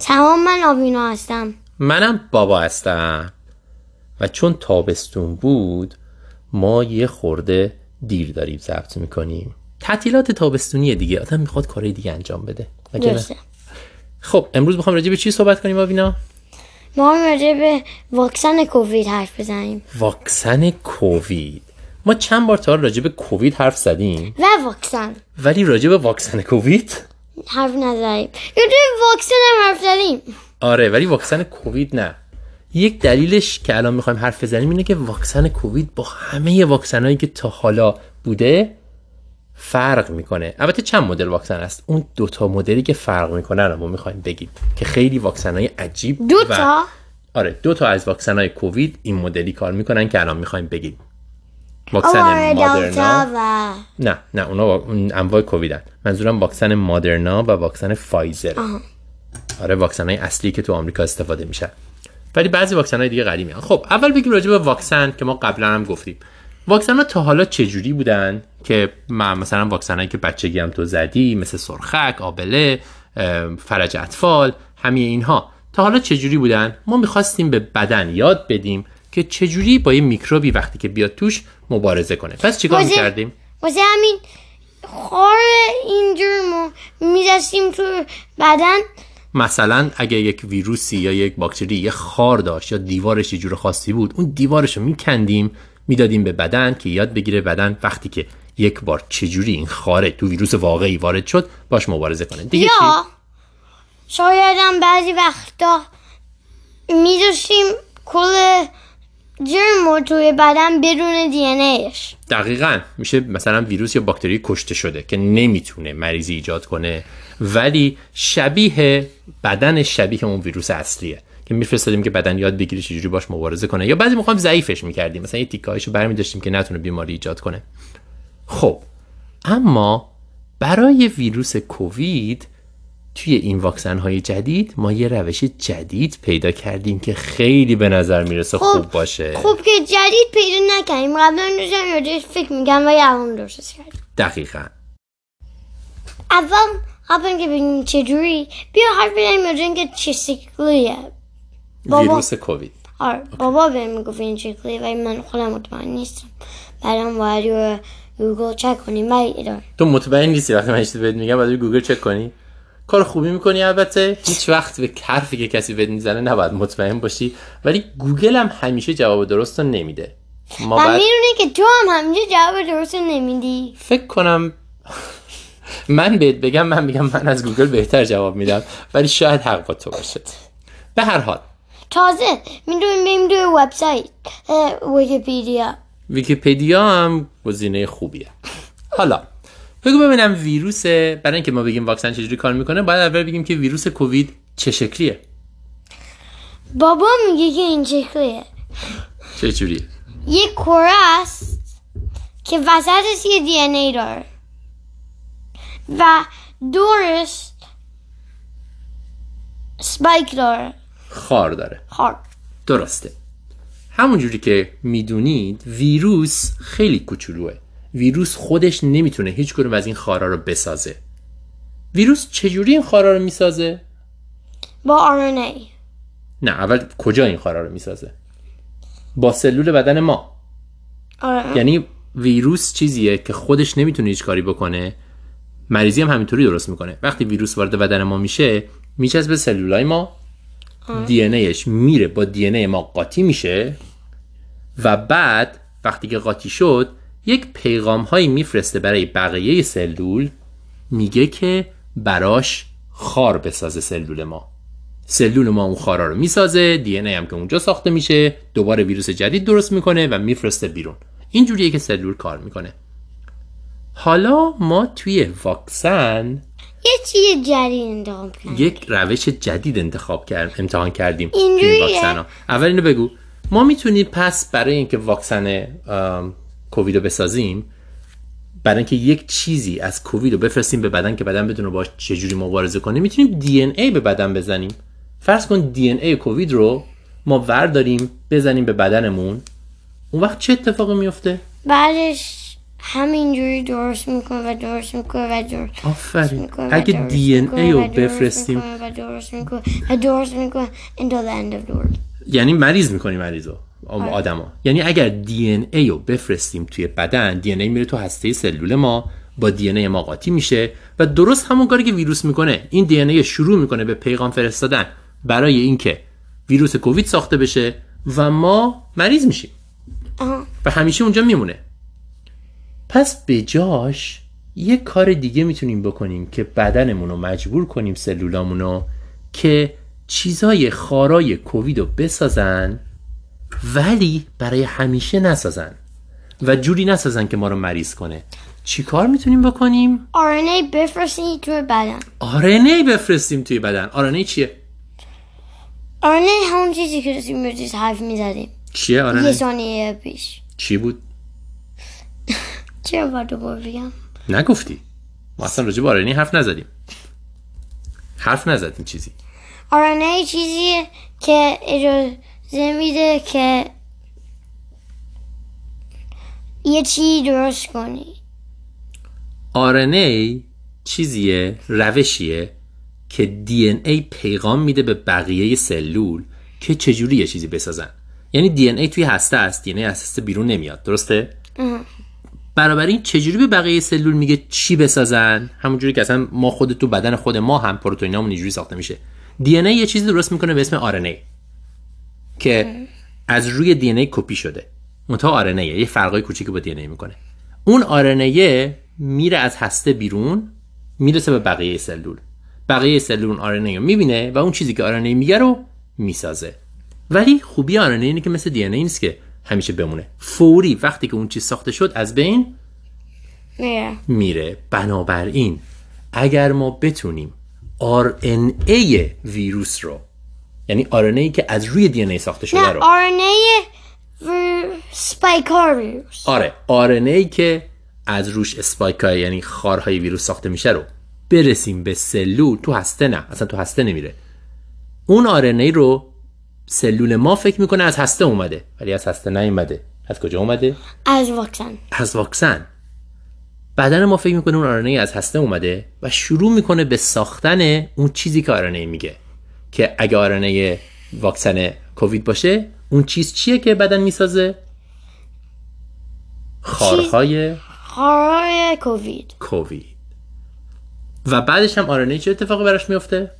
تمام من آبینا هستم. منم بابا هستم. و چون تابستون بود ما یه خورده دیر داریم ضبط می‌کنیم. تعطیلات تابستونیه دیگه. آدم می‌خواد کارهای دیگه انجام بده؟ درسته. خب امروز می‌خوام راجع به چی صحبت کنیم آوینا؟ ما راجع به واکسن کووید حرف بزنیم. واکسن کووید. ما چند بار تا راجع به کووید حرف زدیم. و واکسن. ولی راجع به واکسن کووید؟ حرف راجع به واکسن هم حرف زدیم. آره ولی واکسن کووید نه. یک دلیلش که الان می‌خوایم حرف بزنیم اینه که واکسن کووید با همه واکسن که تا حالا بوده فرق می‌کنه. البته چند مدل واکسن هست اون دوتا مدلی که فرق می‌کنه رو ما می‌خوایم بگیم که خیلی واکسن های عجیب دو و- آره دو تا از واکسن های کووید این مدلی کار می‌کنن که الان می‌خوایم بگیم. واکسن مادرنا. و نه نه اونا وا- انواع کوویدن. منظورم واکسن مادرنا و واکسن فایزر. آره واکسن های اصلی که تو آمریکا استفاده میشه ولی بعضی واکسن های دیگه غریبی هستن. خب اول بگیم راجع به واکسن که ما قبلا هم گفتیم. واکسن ها تا حالا چجوری بودن که مثلا واکسن هایی که بچگی هم تو زدی مثل سرخک آبله فرج اطفال همه اینها تا حالا چجوری بودن؟ ما می‌خواستیم به بدن یاد بدیم که چجوری با یه میکروبی وقتی که بیاد توش مبارزه کنه. پس چیکار واسه- می‌کردیم؟ واسه همین خار این جرمو میدستیم تو بدن. مثلا اگه یک ویروسی یا یک باکتری یه خار داشت یا دیوارش یه جور خاصی بود اون دیوارش رو میکندیم می‌دادیم به بدن که یاد بگیره بدن وقتی که یک بار چجوری این خاره تو ویروس واقعی وارد شد باش مبارزه کنه. دیگه؟ یا شاید هم بعضی وقتا میداشتیم کل جرمو توی بدن بدون دی ایش. دقیقا. میشه مثلا ویروس یا باکتری کشته شده که نمی‌تونه مریضی ایجاد کنه. ولی شبیه بدن شبیه اون ویروس اصلیه. که میفرستادیم که بدن یاد بگیره چجوری باش مبارزه کنه. یا بعضی هم ضعیفش می‌کردیم. مثلا یه تیکایشو برمی داشتیم که نتونه بیماری ایجاد کنه. خب. اما برای ویروس کووید توی این واکسن های جدید ما یه روش جدید پیدا کردیم که خیلی به نظر می‌رسه خوب باشه. خوب که جدید پیدا نکردیم. قبلا داشتم راجعش فکر میگم ولی الان درستش کردیم دقیقا. اول قبل اینکه بگیم چجوری بیا حرف بزنیم راجع اینکه چه شکلیه. بابا. ویروس کووید. آره بابا بهم می‌گفت این شکلیه ولی من خودم مطمئن نیستم. بعدم باید گوگل چک کنیم تو مطمئن نیستی؟ وقتی من بهت میگم باید گوگل چک کنی؟ کار خوبی می‌کنی البته. هیچ وقت به حرفی که کسی بهت می‌زنه نباید مطمئن باشی. ولی گوگل هم همیشه جواب درست رو نمیده. ما من باید می‌دونه که تو هم همینجا جواب درست رو نمیدی. فکر کنم من بهت بگم من میگم من از گوگل بهتر جواب میدم. ولی شاید حق با تو باشه. به هر حال. تازه می‌تونیم بریم توی وبسایت ویکیپیدیا. ویکیپدیا هم گزینه خوبیه. حالا بگو ببینم ویروس برای اینکه ما بگیم واکسن چجوری کار می‌کنه باید اول بگیم که ویروس کووید چه شکلیه؟ بابا میگه که این شکلیه چه جوریه؟ یه کره است که وسطش یه DNA داره. و دورش spike داره. خار داره. خار. درسته. همونجوری که می‌دونید ویروس خیلی کوچولوه. ویروس خودش نمی‌تونه هیچ کدوم از این خارا رو بسازه. ویروس چجوری این خارا رو می‌سازه؟ با RNA نه اول کجا این خارا رو می‌سازه؟ با سلول بدن ما. آره. یعنی ویروس چیزیه که خودش نمی‌تونه هیچ کاری بکنه. مریضی هم همینطوری درست می‌کنه. وقتی ویروس وارد بدن ما میشه میچسبه سلولای ما. دی ان ایش میره با دی ما قاطی میشه و بعد وقتی که قاطی شد یک پیغام هایی میفرسته برای بقیه سلول میگه که براش خار بسازه سلول ما. سلول ما اون خارا رو می‌سازه دی ای هم که اونجا ساخته میشه دوباره ویروس جدید درست می‌کنه و میفرسته بیرون. اینجوریه که سلول کار می‌کنه. حالا ما توی واکسن یه چیز جدید انتخاب کنم یک روش جدید انتخاب کرد امتحان کردیم؟ این واکسن ها. اول اینو بگو. ما می‌تونیم پس برای اینکه واکسن کووید رو بسازیم برای اینکه یک چیزی از کووید رو بفرستیم به بدن که بدن بدونه باش چجوری مبارزه کنه می‌تونیم دی ای به بدن بزنیم. فرض کن دی ای کووید رو ما ورداریم بزنیم به بدنمون. اون وقت چه اتفاقی میفته؟ بعدش همینجوری درست می‌کنه و درست می‌کنه و درست آفرین. اگه دی می‌کنه ای رو بفرستیم. و درست می‌کنه و درست می‌کنه. Until the end of the world. یعنی مریض می‌کنی مریض رو. آدما. یعنی اگر دی ای رو بفرستیم توی بدن دی ای میره تو هسته سلول ما با دی ای ما قاطی میشه و درست همون کاری که ویروس می‌کنه این دی ای شروع می‌کنه به پیغام فرستادن برای اینکه ویروس کووید ساخته بشه و ما مریض میشیم. و همیشه اونجا میمونه. پس به جاش یه کار دیگه می‌تونیم بکنیم که بدنمون رو مجبور کنیم سلولامون رو که چیزای خارای کووید رو بسازن ولی برای همیشه نسازن و جوری نسازن که ما رو مریض کنه. چی کار می‌تونیم بکنیم؟ RNA بفرستی توی بدن. RNA بفرستیم توی بدن. RNA چیه؟ RNA همون چیزی که توی میرزیز حرف می‌زدیم. چیه یه RNA؟ ثانیه پیش. چی بود؟ چرا باید بگم؟ نگفتی. ما اصلا راجع به RNA حرف نزدیم. حرف نزدیم چیزی. RNA چیزیه که اجازه میده که یه چی درست کنی. RNA چیزیه روشیه که DNA پیغام میده به بقیه سلول که چجوری یه چیزی بسازن. یعنی DNA توی هسته است DNA از هسته بیرون نمیاد درسته؟ بنابراین چجوری به بقیه سلول میگه چی بسازن؟ همونجوری که اصلا ما خود تو بدن خود ما هم پروتئینامون اینجوری ساخته میشه. DNA یه چیزی درست می‌کنه به اسم RNA که از روی DNA کپی شده. منتها RNA یه فرقای کوچیکی با DNA می‌کنه. اون RNA میره از هسته بیرون می‌رسه به بقیه سلول. بقیه سلول اون RNA رو می‌بینه و اون چیزی که RNA میگه رو می‌سازه. ولی خوبی RNA اینه که مثل DNA نیست که همیشه بمونه. فوری وقتی که اون چیز ساخته شد از بین میره میره. بنابراین اگر ما بتونیم RNA ویروس رو یعنی RNA که از روی DNA ساخته شده نه رو. RNA سپایکار ویروس آره RNA که از روش اسپایک یعنی خارهای ویروس ساخته میشه رو. برسیم به سلول تو هسته نه اصلا تو هسته نمیره. اون RNA رو سلول ما فکر می‌کنه از هسته اومده ولی از هسته نیومده. از کجا اومده؟ از واکسن. از واکسن. بدن ما فکر می‌کنه اون RNA از هسته اومده و شروع می‌کنه به ساختن اون چیزی که RNA میگه. که اگه RNA واکسن کووید باشه اون چیز چیه که بدن می‌سازه؟ خارهای خارای کووید. کووید. و بعدش هم RNA چه اتفاقی براش میفته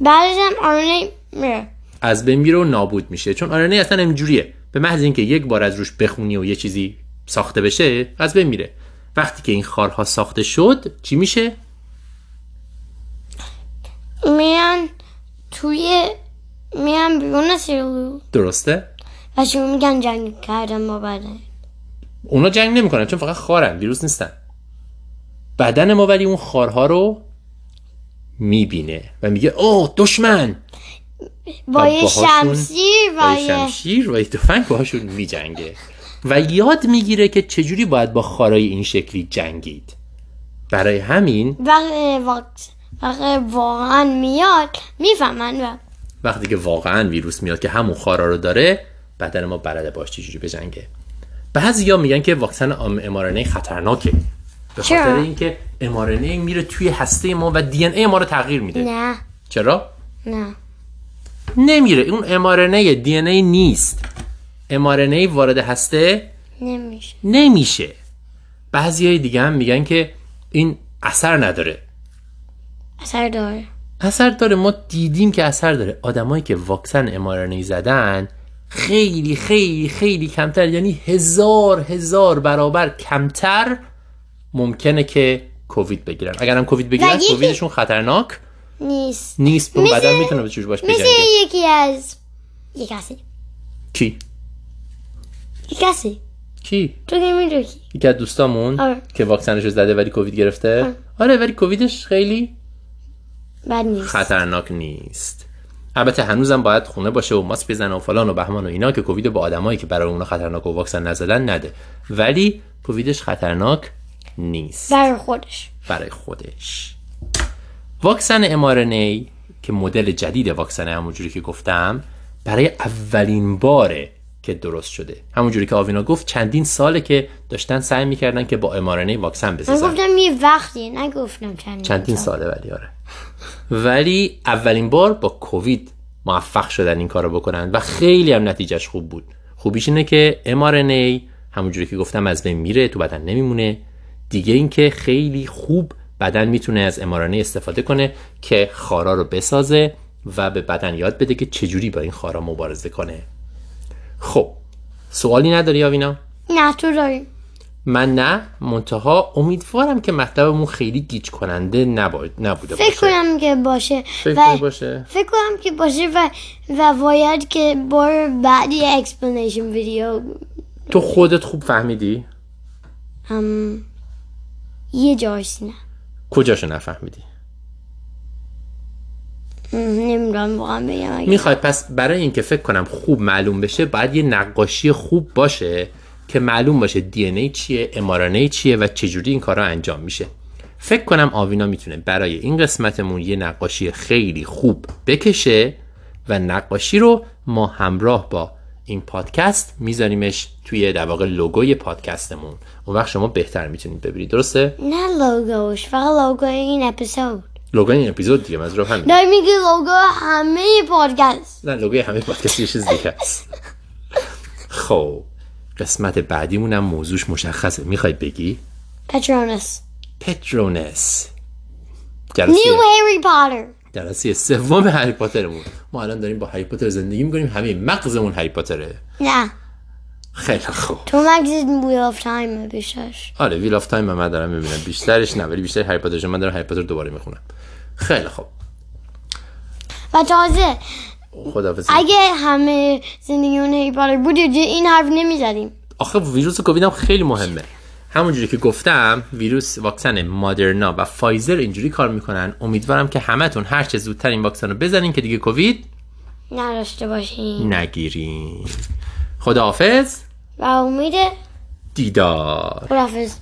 بعدش هم RNA میره. از بین میره و نابود میشه. چون RNA اصلا اینجوریه. به محض اینکه یک بار از روش بخونی و یه چیزی ساخته بشه از بین میره. وقتی که این خارها ساخته شد چی میشه؟ میان توی میان بیرون سلول درسته؟ و شروع میگن جنگ کردن با بدن. اونا جنگ نمی‌کنن چون فقط خارن ویروس نیستن. بدن ما ولی اون خارها رو می‌بینه و میگه اوه دشمن! با یه شمشیر با و یه شمشیر و یه تفنگ باهاشون میجنگه. و یاد می‌گیره که چجوری باید با خارای این شکلی جنگید. برای همین وقتی واکس. وقتی واقعا میاد. می‌فهمن و وقتی که واقعا ویروس میاد که همون خارا رو داره بدن ما بلده باش چجوری بجنگه. بعضیا میگن که واکسن mRNA خطرناکه. به؟ خاطر اینکه mRNA میره توی هسته ما و دی ای ما رو تغییر میده. نه. چرا؟ نه. نمیره. اون mRNA دی ای نیست. mRNA وارد هسته نمیشه. نمیشه. بعضی های دیگه هم میگن که این اثر نداره. اثر داره. اثر داره. ما دیدیم که اثر داره. آدمایی که واکسن mRNA زدن خیلی خیلی خیلی کمتر یعنی هزار هزار برابر کمتر ممکنه که کووید بگیرن. اگر هم کووید بگیرن یکی- کوویدشون خطرناک نیست. نیست. مثل- بدن می‌تونه به چوش باش مثل یکی از یک کسی. کی؟ یک کسی. کی؟ تو که یکی از دوستامون آره. که واکسنشو زده ولی کووید گرفته. آره ولی کوویدش خیلی بد نیست. خطرناک نیست. البته هنوزم باید خونه باشه و ماسک بزنه و فلان و بهمان و اینا که کووید با آدمایی که برای اونا خطرناک و واکسن نزدن نده. ولی کوویدش خطرناک نیست. برای خودش. برای خودش. واکسن mRNA که مدل جدید واکسن همونجوری که گفتم برای اولین باره که درست شده. همونجوری که آوینا گفت چندین ساله که داشتن سعی می‌کردن که با امارنه واکسن من بسازن گفتم یه وقتی نگفتم چند چندین ساله ولی آره. ولی اولین بار با کووید موفق شدن این کارو بکنن و خیلی هم نتیجهش خوب بود. خوبیش اینه که mRNA همونجوری که گفتم از بین میره تو بدن نمیمونه. دیگه اینکه خیلی خوب بدن می‌تونه از mRNA استفاده کنه که خارا رو بسازه و به بدن یاد بده که چجوری با این خارا مبارزه کنه. خب سوالی نداری آوینا؟ نه تو داریم من نه منتها امیدوارم که مطلبمون خیلی گیج کننده نبا... نبوده فکر باشه کنم که باشه فکر و باشه فکر کنم که باشه و و باید که بار بعدی explanation video تو خودت خوب فهمیدی؟ هم یه جاش نه کجاشو نفهمیدی؟ نمی‌دونم واقعا بگم اگه می‌خوای پس برای اینکه فکر کنم خوب معلوم بشه باید یه نقاشی خوب باشه که معلوم باشه دی ای چیه mRNA چیه و چجوری این کارا انجام میشه. فکر کنم آوینا می‌تونه برای این قسمتمون یه نقاشی خیلی خوب بکشه و نقاشی رو ما همراه با این پادکست میذاریمش توی در واقع لوگوی پادکستمون. اون وقت شما بهتر می‌تونید ببینید درسته؟ نه لوگوش فقط لوگو این اپیزود. لوگوی این اپیزود دیگه منظورم همین داری میگی لوگو همه پادکست. نه لوگوی همه پادکست یه چیز دیگه است. خب قسمت بعدیمون هم موضوعش مشخصه. می‌خوای بگی؟ پترونس. پترونس. توی هری پاتر. جلسه سوم هری پاترمون. ما الان داریم با هری پاتر زندگی می‌کنیم. همه مغزمون هری پاتره. نه. خیلی خوب. تو مغزت Wheel of Time بیشترش. آره Wheel of Time من دارم می‌بینم. بیشترش نه ولی بیشتر هری پاتر من دارم هری پاتر دوباره می‌خونم. خیلی خوب. و تازه خداحافظ اگه همه زندگیمون هری پاتر بود این حرف نمی‌زدیم. آخه ویروس کووید هم خیلی مهمه. همونجوری که گفتم ویروس واکسن مدرنا و فایزر اینجوری کار می‌کنن. امیدوارم که همتون هر چه زودتر این واکسن رو بزنین که دیگه کووید نداشته باشیم نگیرین. خداحافظ. و امید دیدار. خدافز